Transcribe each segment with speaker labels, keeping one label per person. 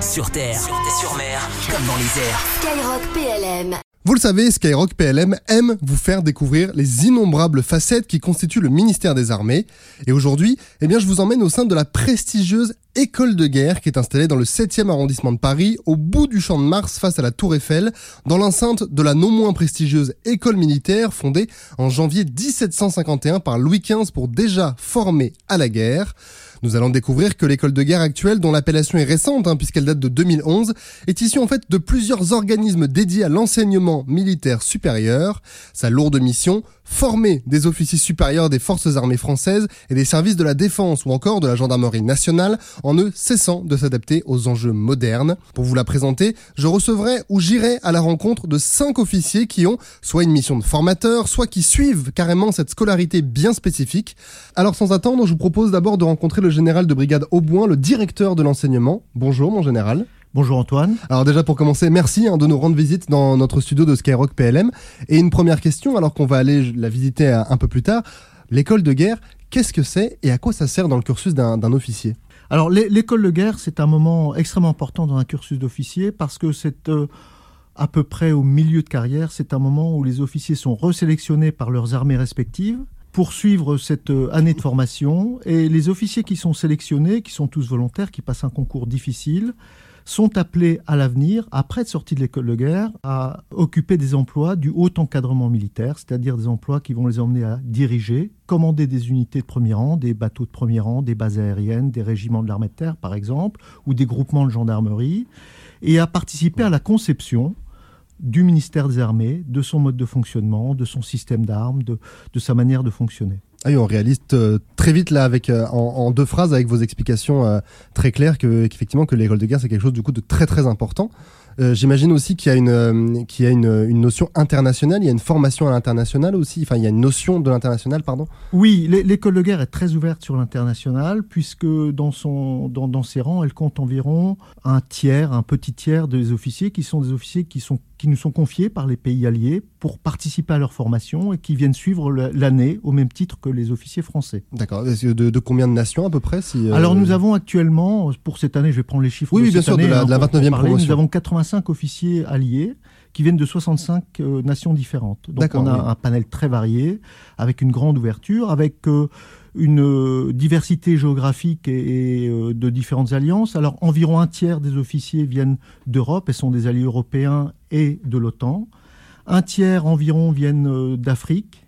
Speaker 1: Sur terre, sur, mer, comme dans les airs.
Speaker 2: Skyrock PLM.
Speaker 3: Vous le savez, Skyrock PLM aime vous faire découvrir les innombrables facettes qui constituent le ministère des Armées. Et aujourd'hui, eh bien, je vous emmène au sein de la prestigieuse école de guerre qui est installée dans le 7e arrondissement de Paris, au bout du champ de Mars face à la Tour Eiffel, dans l'enceinte de la non moins prestigieuse école militaire fondée en janvier 1751 par Louis XV pour déjà former à la guerre. Nous allons découvrir que l'école de guerre actuelle, dont l'appellation est récente hein, puisqu'elle date de 2011, est issue en fait de plusieurs organismes dédiés à l'enseignement militaire supérieur. Sa lourde mission, former des officiers supérieurs des forces armées françaises et des services de la défense ou encore de la gendarmerie nationale en ne cessant de s'adapter aux enjeux modernes. Pour vous la présenter, je recevrai ou j'irai à la rencontre de cinq officiers qui ont soit une mission de formateur, soit qui suivent carrément cette scolarité bien spécifique. Alors sans attendre, je vous propose d'abord de rencontrer le général de brigade Auboin, le directeur de l'enseignement. Bonjour mon général.
Speaker 4: Bonjour Antoine.
Speaker 3: Alors déjà pour commencer, merci hein, de nous rendre visite dans notre studio de Skyrock PLM. Et une première question, alors qu'on va aller la visiter un peu plus tard. L'école de guerre, qu'est-ce que c'est et à quoi ça sert dans le cursus d'un officier?
Speaker 4: Alors l'école de guerre, c'est un moment extrêmement important dans un cursus d'officier parce que c'est euh, à peu près au milieu de carrière, c'est un moment où les officiers sont resélectionnés par leurs armées respectives pour suivre cette euh, année de formation et les officiers qui sont sélectionnés, qui sont tous volontaires, qui passent un concours difficile, sont appelés à l'avenir, après être sortis de l'école de guerre, à occuper des emplois du haut encadrement militaire, c'est-à-dire des emplois qui vont les emmener à diriger, commander des unités de premier rang, des bateaux de premier rang, des bases aériennes, des régiments de l'armée de terre, par exemple, ou des groupements de gendarmerie, et à participer à la conception du ministère des Armées, de son mode de fonctionnement, de son système d'armes, de sa manière de fonctionner.
Speaker 3: Ah on réalise euh, très vite là avec euh, en, deux phrases avec vos explications euh, très claires que qu'effectivement que l'école de guerre c'est quelque chose du coup de très très important. J'imagine aussi qu'il y a une qu'il y a une, une, notion internationale, il y a une formation à l'international aussi. Enfin, il y a une notion de l'international, pardon.
Speaker 4: Oui, l'école de guerre est très ouverte sur l'international puisque dans son dans, dans ses rangs, elle compte environ un tiers, un petit tiers des officiers qui sont des officiers qui sont qui nous sont confiés par les pays alliés pour participer à leur formation et qui viennent suivre l'année au même titre que les officiers français.
Speaker 3: D'accord. De, de, combien de nations à peu près si,
Speaker 4: euh, Alors nous avons actuellement, pour cette année, je vais prendre les chiffres.
Speaker 3: Oui,
Speaker 4: de
Speaker 3: bien
Speaker 4: sûr,
Speaker 3: de la, 29e
Speaker 4: hein, Nous avons 85 officiers alliés qui viennent de 65 euh, nations différentes. Donc on a un panel très varié, avec une grande ouverture, avec euh, une euh, diversité géographique et, de différentes alliances. Alors environ un tiers des officiers viennent d'Europe et sont des alliés européens et de l'OTAN. Un tiers environ viennent d'Afrique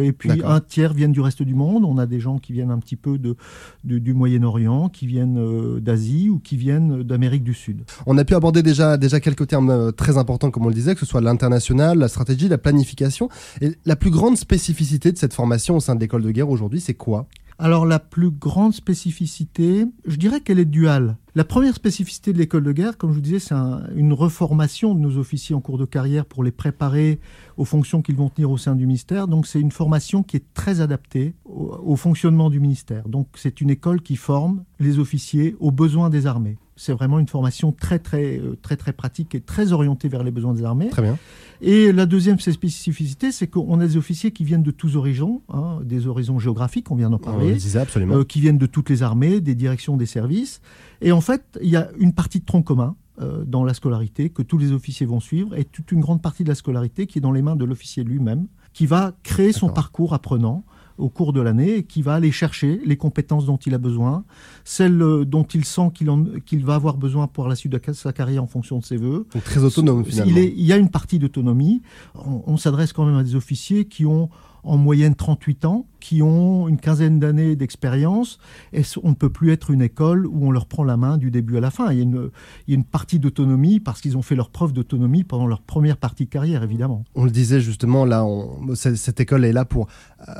Speaker 4: et puis un tiers viennent du reste du monde. On a des gens qui viennent un petit peu de, du Moyen-Orient, qui viennent euh, d'Asie ou qui viennent d'Amérique du Sud.
Speaker 3: On a pu aborder déjà, déjà quelques termes euh, très importants, comme on le disait, que ce soit l'international, la stratégie, la planification. Et la plus grande spécificité de cette formation au sein de l'école de guerre aujourd'hui, c'est quoi?
Speaker 4: Alors la plus grande spécificité, je dirais qu'elle est duale. La première spécificité de l'école de guerre, comme je vous disais, c'est une reformation de nos officiers en cours de carrière pour les préparer aux fonctions qu'ils vont tenir au sein du ministère. Donc c'est une formation qui est très adaptée au fonctionnement du ministère. Donc c'est une école qui forme les officiers aux besoins des armées c'est vraiment une formation très très euh, très très pratique et très orientée vers les besoins des armées.
Speaker 3: Très bien.
Speaker 4: Et la deuxième spécificité, c'est qu'on a des officiers qui viennent de tous horizons, hein, des horizons géographiques, on vient d'en parler,
Speaker 3: absolument.
Speaker 4: Euh, qui viennent de toutes les armées, des directions, des services. Et en fait, il y a une partie de tronc commun euh, dans la scolarité que tous les officiers vont suivre, et toute une grande partie de la scolarité qui est dans les mains de l'officier lui-même, qui va créer son parcours apprenant au cours de l'année qui va aller chercher les compétences dont il a besoin, celles euh, dont il sent qu'il va avoir besoin pour la suite de sa carrière en fonction de ses voeux.
Speaker 3: Donc très autonome finalement.
Speaker 4: Il, il y a une partie d'autonomie. on s'adresse quand même à des officiers qui ont en moyenne 38 ans, qui ont une quinzaine d'années d'expérience, et on ne peut plus être une école où on leur prend la main du début à la fin? Il y a une, partie d'autonomie parce qu'ils ont fait leur preuve d'autonomie pendant leur première partie de carrière, évidemment.
Speaker 3: On le disait justement, là, cette école est là pour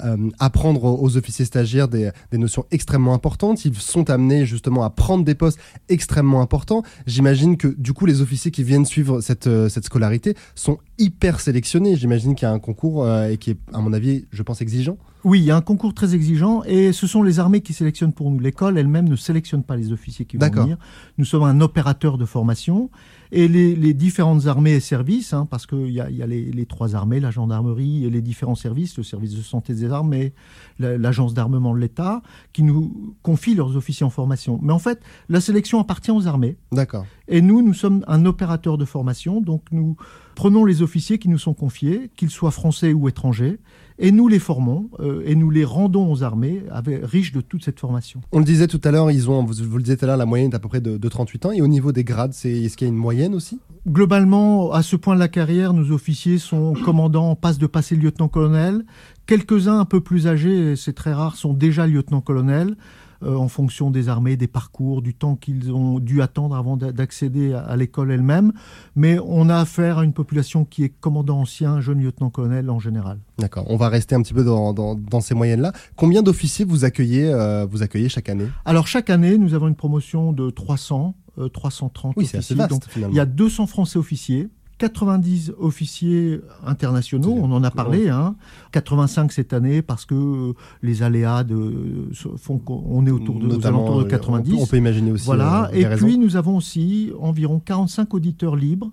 Speaker 3: euh, apprendre aux officiers stagiaires des, notions extrêmement importantes. Ils sont amenés justement à prendre des postes extrêmement importants. J'imagine que du coup, les officiers qui viennent suivre cette, euh, scolarité sont hyper sélectionnés. J'imagine qu'il y a un concours euh, et qui est, à mon avis, je pense, exigeant
Speaker 4: Oui, il y a un concours très exigeant et ce sont les armées qui sélectionnent pour nous. L'école elle-même ne sélectionne pas les officiers qui vont venir. Nous sommes un opérateur de formation et les, les différentes armées et services, hein, parce qu'il y a, y a les, les trois armées, la gendarmerie et les différents services, le service de santé des armées, la- l'agence d'armement de l'État, qui nous confient leurs officiers en formation. Mais en fait, la sélection appartient aux armées.
Speaker 3: D'accord.
Speaker 4: Et nous, nous sommes un opérateur de formation, donc nous prenons les officiers qui nous sont confiés, qu'ils soient français ou étrangers, et nous les formons euh, et nous les rendons aux armées avec, riches de toute cette formation.
Speaker 3: On le disait tout à l'heure, ils ont, vous, vous le disiez tout à l'heure, la moyenne est à peu près de, de 38 ans. Et au niveau des grades, c'est, est-ce qu'il y a une moyenne aussi?
Speaker 4: Globalement, à ce point de la carrière, nos officiers sont commandants, passent de passer lieutenant-colonel. Quelques-uns un peu plus âgés, c'est très rare, sont déjà lieutenant-colonel. Euh, en fonction des armées, des parcours, du temps qu'ils ont dû attendre avant d'a- d'accéder à, à l'école elle-même. Mais on a affaire à une population qui est commandant ancien, jeune lieutenant-colonel en général.
Speaker 3: D'accord. On va rester un petit peu dans, dans, dans ces moyennes-là. Combien d'officiers vous accueillez, euh, vous accueillez chaque année?
Speaker 4: Alors chaque année, nous avons une promotion de 300, euh, 330
Speaker 3: Oui, c'est assez
Speaker 4: officiers.
Speaker 3: vaste
Speaker 4: Donc il y a 200 Français officiers. 90 officiers internationaux, on en a parlé, hein. 85 cette année parce que les aléas de, font qu'on est autour de, aux
Speaker 3: Notamment,
Speaker 4: alentours de
Speaker 3: euh,
Speaker 4: 90.
Speaker 3: On peut, on peut imaginer aussi.
Speaker 4: Voilà.
Speaker 3: euh, les
Speaker 4: Et
Speaker 3: raisons.
Speaker 4: puis nous avons aussi environ 45 auditeurs libres,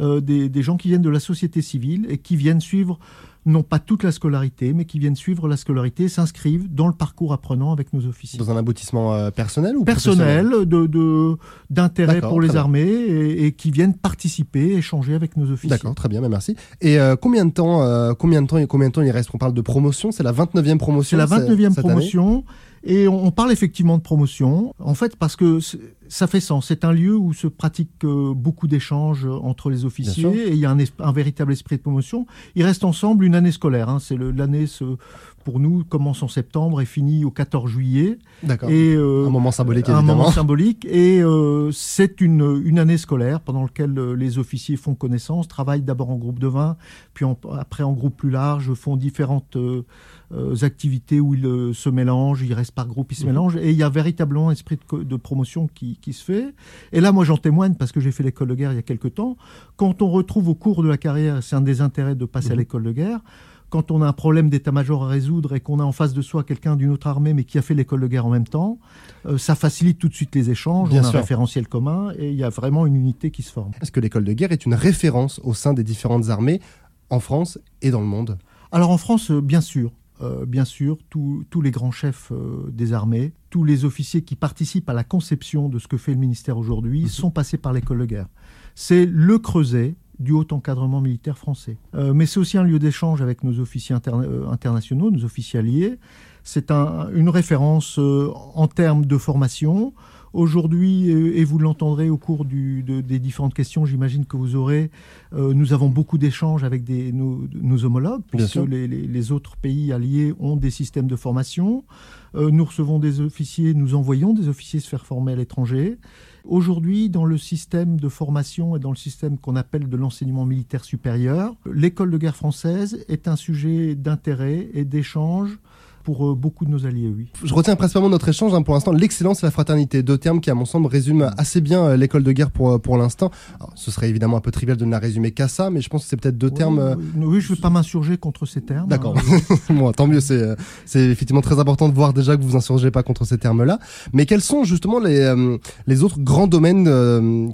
Speaker 4: euh, des, des gens qui viennent de la société civile et qui viennent suivre non pas toute la scolarité, mais qui viennent suivre la scolarité, s'inscrivent dans le parcours apprenant avec nos officiers.
Speaker 3: Dans un aboutissement euh, personnel ou
Speaker 4: Personnel, de, de- d'intérêt
Speaker 3: D'accord,
Speaker 4: pour les armées et, et qui viennent participer, échanger avec nos officiers.
Speaker 3: D'accord, très bien, bah merci. Et euh, combien de temps, euh, combien de temps et combien de temps il reste? On parle de promotion, c'est la 29e promotion.
Speaker 4: C'est la 29e
Speaker 3: cette année?
Speaker 4: promotion. Et on, on parle effectivement de promotion, en fait, parce que ça fait sens. C'est un lieu où se pratiquent beaucoup d'échanges entre les officiers et il y a un véritable esprit de promotion. Ils restent ensemble une année scolaire. hein. C'est l'année, se- pour nous, commence en septembre et finit au 14 juillet.
Speaker 3: D'accord.
Speaker 4: Et, euh,
Speaker 3: un moment symbolique
Speaker 4: un
Speaker 3: évidemment.
Speaker 4: moment symbolique et euh, c'est une, une année scolaire pendant laquelle euh, les officiers font connaissance, travaillent d'abord en groupe de 20, puis en- après en groupe plus large, font différentes euh, activités où ils se mélangent, ils restent par groupe, ils se
Speaker 3: Mhm.
Speaker 4: mélangent et il y a véritablement un esprit de, promotion qui, qui se fait. Et là, moi j'en témoigne parce que j'ai fait l'école de guerre il y a quelques temps. Quand on retrouve au cours de la carrière, c'est un des intérêts de passer à
Speaker 3: Mhm.
Speaker 4: l'école de guerre, quand on a un problème d'état-major à résoudre et qu'on a en face de soi quelqu'un d'une autre armée mais qui a fait l'école de guerre en même temps, euh, ça facilite tout de suite les échanges,
Speaker 3: Bien
Speaker 4: on a
Speaker 3: sûr.
Speaker 4: un référentiel commun et il y a vraiment une unité qui se forme.
Speaker 3: Est-ce que l'école de guerre est une référence au sein des différentes armées en France et dans le monde?
Speaker 4: Alors en France, euh, bien sûr, euh, bien sûr, tous les grands chefs euh, des armées, tous les officiers qui participent à la conception de ce que fait le ministère aujourd'hui
Speaker 3: Mhm.
Speaker 4: sont passés par l'école de guerre. C'est le creuset du haut encadrement militaire français. Euh, mais c'est aussi un lieu d'échange avec nos officiers euh, internationaux, nos officiers alliés. C'est un- une référence euh, en termes de formation. Aujourd'hui, et vous l'entendrez au cours du- de- des différentes questions, j'imagine que vous aurez, euh, nous avons beaucoup d'échanges avec des, nos, nos homologues, puisque les- les autres pays alliés ont des systèmes de formation. Euh, nous recevons des officiers, nous envoyons des officiers se faire former à l'étranger. Aujourd'hui, dans le système de formation et dans le système qu'on appelle de l'enseignement militaire supérieur, l'école de guerre française est un sujet d'intérêt et d'échange pour euh, beaucoup de nos alliés, oui.
Speaker 3: Je retiens principalement notre échange hein, pour l'instant, l'excellence et la fraternité, deux termes qui à mon sens résument assez bien euh, l'école de guerre pour, euh, pour l'instant. Ce serait évidemment un peu trivial de ne la résumer qu'à ça, mais je pense que c'est peut-être deux termes...
Speaker 4: Oui, je ne veux pas m'insurger contre ces termes.
Speaker 3: D'accord.
Speaker 4: hein.
Speaker 3: bon, tant mieux, c'est effectivement très important de voir déjà que vous insurgez pas contre ces termes-là. Mais quels sont justement les, les autres grands domaines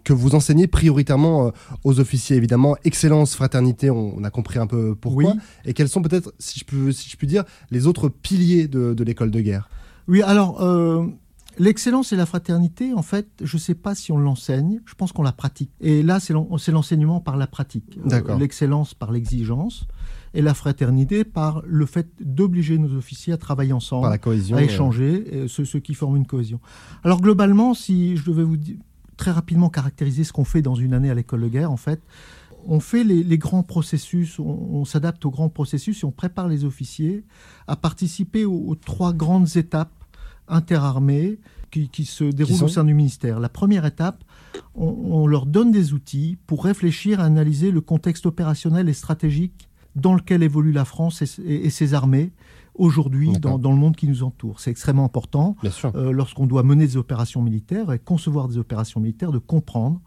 Speaker 3: que vous enseignez prioritairement aux officiers? Évidemment, excellence, fraternité, on, on a compris un peu pourquoi.
Speaker 4: Oui.
Speaker 3: Et quels sont peut-être, si je peux, si je puis dire, les autres piliers de, de l'école de guerre
Speaker 4: Oui, alors, euh, l'excellence et la fraternité, en fait, je ne sais pas si on l'enseigne, je pense qu'on la pratique. Et là, c'est l'en- c'est l'enseignement par la pratique. Euh,
Speaker 3: D'accord.
Speaker 4: l'excellence par l'exigence et la fraternité par le fait d'obliger nos officiers à travailler ensemble,
Speaker 3: par la cohésion
Speaker 4: à échanger, et ce, ce qui forme une cohésion. Alors, globalement, si je devais vous dire, très rapidement caractériser ce qu'on fait dans une année à l'école de guerre, en fait, on fait les, les grands processus, on, on s'adapte aux grands processus et on prépare les officiers à participer aux, aux trois grandes étapes interarmées qui, qui se déroulent au sein du ministère. La première étape, on, on leur donne des outils pour réfléchir à analyser le contexte opérationnel et stratégique dans lequel évolue la France et, et- et ses armées aujourd'hui dans, dans le monde qui nous entoure. C'est extrêmement important euh, lorsqu'on doit mener des opérations militaires et concevoir des opérations militaires, de comprendre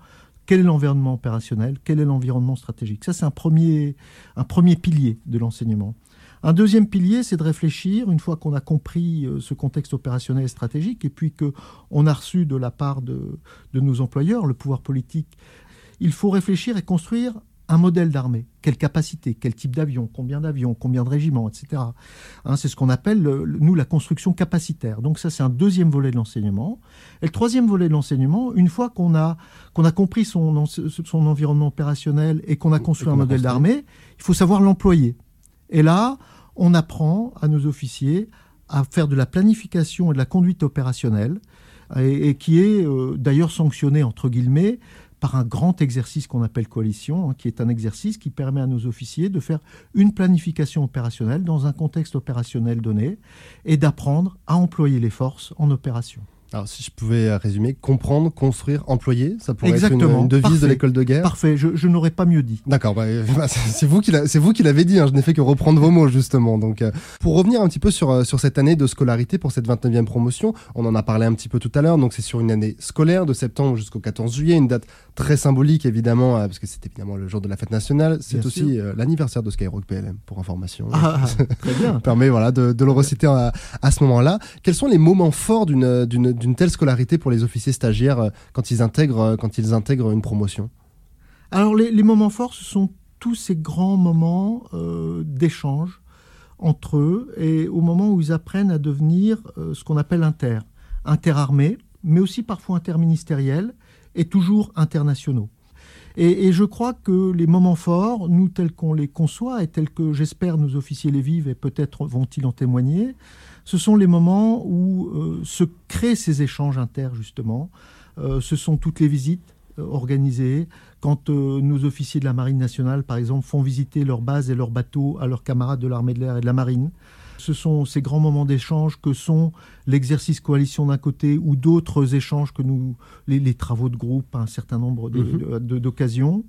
Speaker 4: quel est l'environnement opérationnel, quel est l'environnement stratégique? Ça, c'est un premier, un premier pilier de l'enseignement. Un deuxième pilier, c'est de réfléchir, une fois qu'on a compris euh, ce contexte opérationnel et stratégique, et puis qu'on a reçu de la part de, de nos employeurs, le pouvoir politique, il faut réfléchir et construire un modèle d'armée. Quelle capacité, quel type d'avion, combien d'avions, combien de régiments, etc. Hein, c'est ce qu'on appelle, nous, la construction capacitaire. Donc ça, c'est un deuxième volet de l'enseignement. Et le troisième volet de l'enseignement, une fois qu'on a, qu'on a compris son, son environnement opérationnel et qu'on a construit un modèle d'armée, il faut savoir l'employer. Et là, on apprend à nos officiers à faire de la planification et de la conduite opérationnelle, et, qui est euh, d'ailleurs sanctionné, entre guillemets, par un grand exercice qu'on appelle coalition, hein, qui est un exercice qui permet à nos officiers de faire une planification opérationnelle dans un contexte opérationnel donné et d'apprendre à employer les forces en opération.
Speaker 3: Alors, si je pouvais résumer, comprendre, construire, employer, ça pourrait être une, devise de l'école de guerre.
Speaker 4: Parfait, je, n'aurais pas mieux dit.
Speaker 3: D'accord, bah, bah c'est vous qui l'avez dit. Hein, je n'ai fait que reprendre vos mots justement. Donc, euh, pour revenir un petit peu sur euh, sur cette année de scolarité pour cette 29e promotion, on en a parlé un petit peu tout à l'heure. Donc, c'est sur une année scolaire de septembre jusqu'au 14 juillet, une date très symbolique évidemment euh, parce que c'est évidemment le jour de la fête nationale. C'est aussi l'anniversaire de Skyrock PLM pour information.
Speaker 4: Ah, très bien.
Speaker 3: permet voilà de, de le reciter à, à ce moment-là. Quels sont les moments forts d'une d'une telle scolarité pour les officiers stagiaires euh, quand ils intègrent, euh, quand ils intègrent une promotion
Speaker 4: Alors les, moments forts, ce sont tous ces grands moments euh, d'échange entre eux et au moment où ils apprennent à devenir ce qu'on appelle inter, interarmés, mais aussi parfois interministériels et toujours internationaux. Et, je crois que les moments forts, nous tels qu'on les conçoit et tels que j'espère nos officiers les vivent et peut-être vont-ils en témoigner, ce sont les moments où euh, se créent ces échanges inter, justement. Euh, ce sont toutes les visites euh, organisées. Quand nos officiers de la Marine nationale, par exemple, font visiter leurs bases et leurs bateaux à leurs camarades de l'armée de l'air et de la Marine. Ce sont ces grands moments d'échange que sont l'exercice coalition d'un côté ou d'autres échanges que nous, les, travaux de groupe à un certain nombre mhm. d'occasions.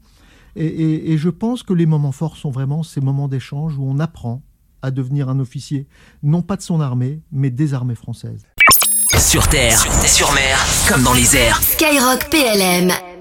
Speaker 4: et, et je pense que les moments forts sont vraiment ces moments d'échange où on apprend, à devenir un officier, non pas de son armée, mais des armées françaises.
Speaker 1: Sur terre, sur mer, comme dans les airs.
Speaker 2: Skyrock PLM.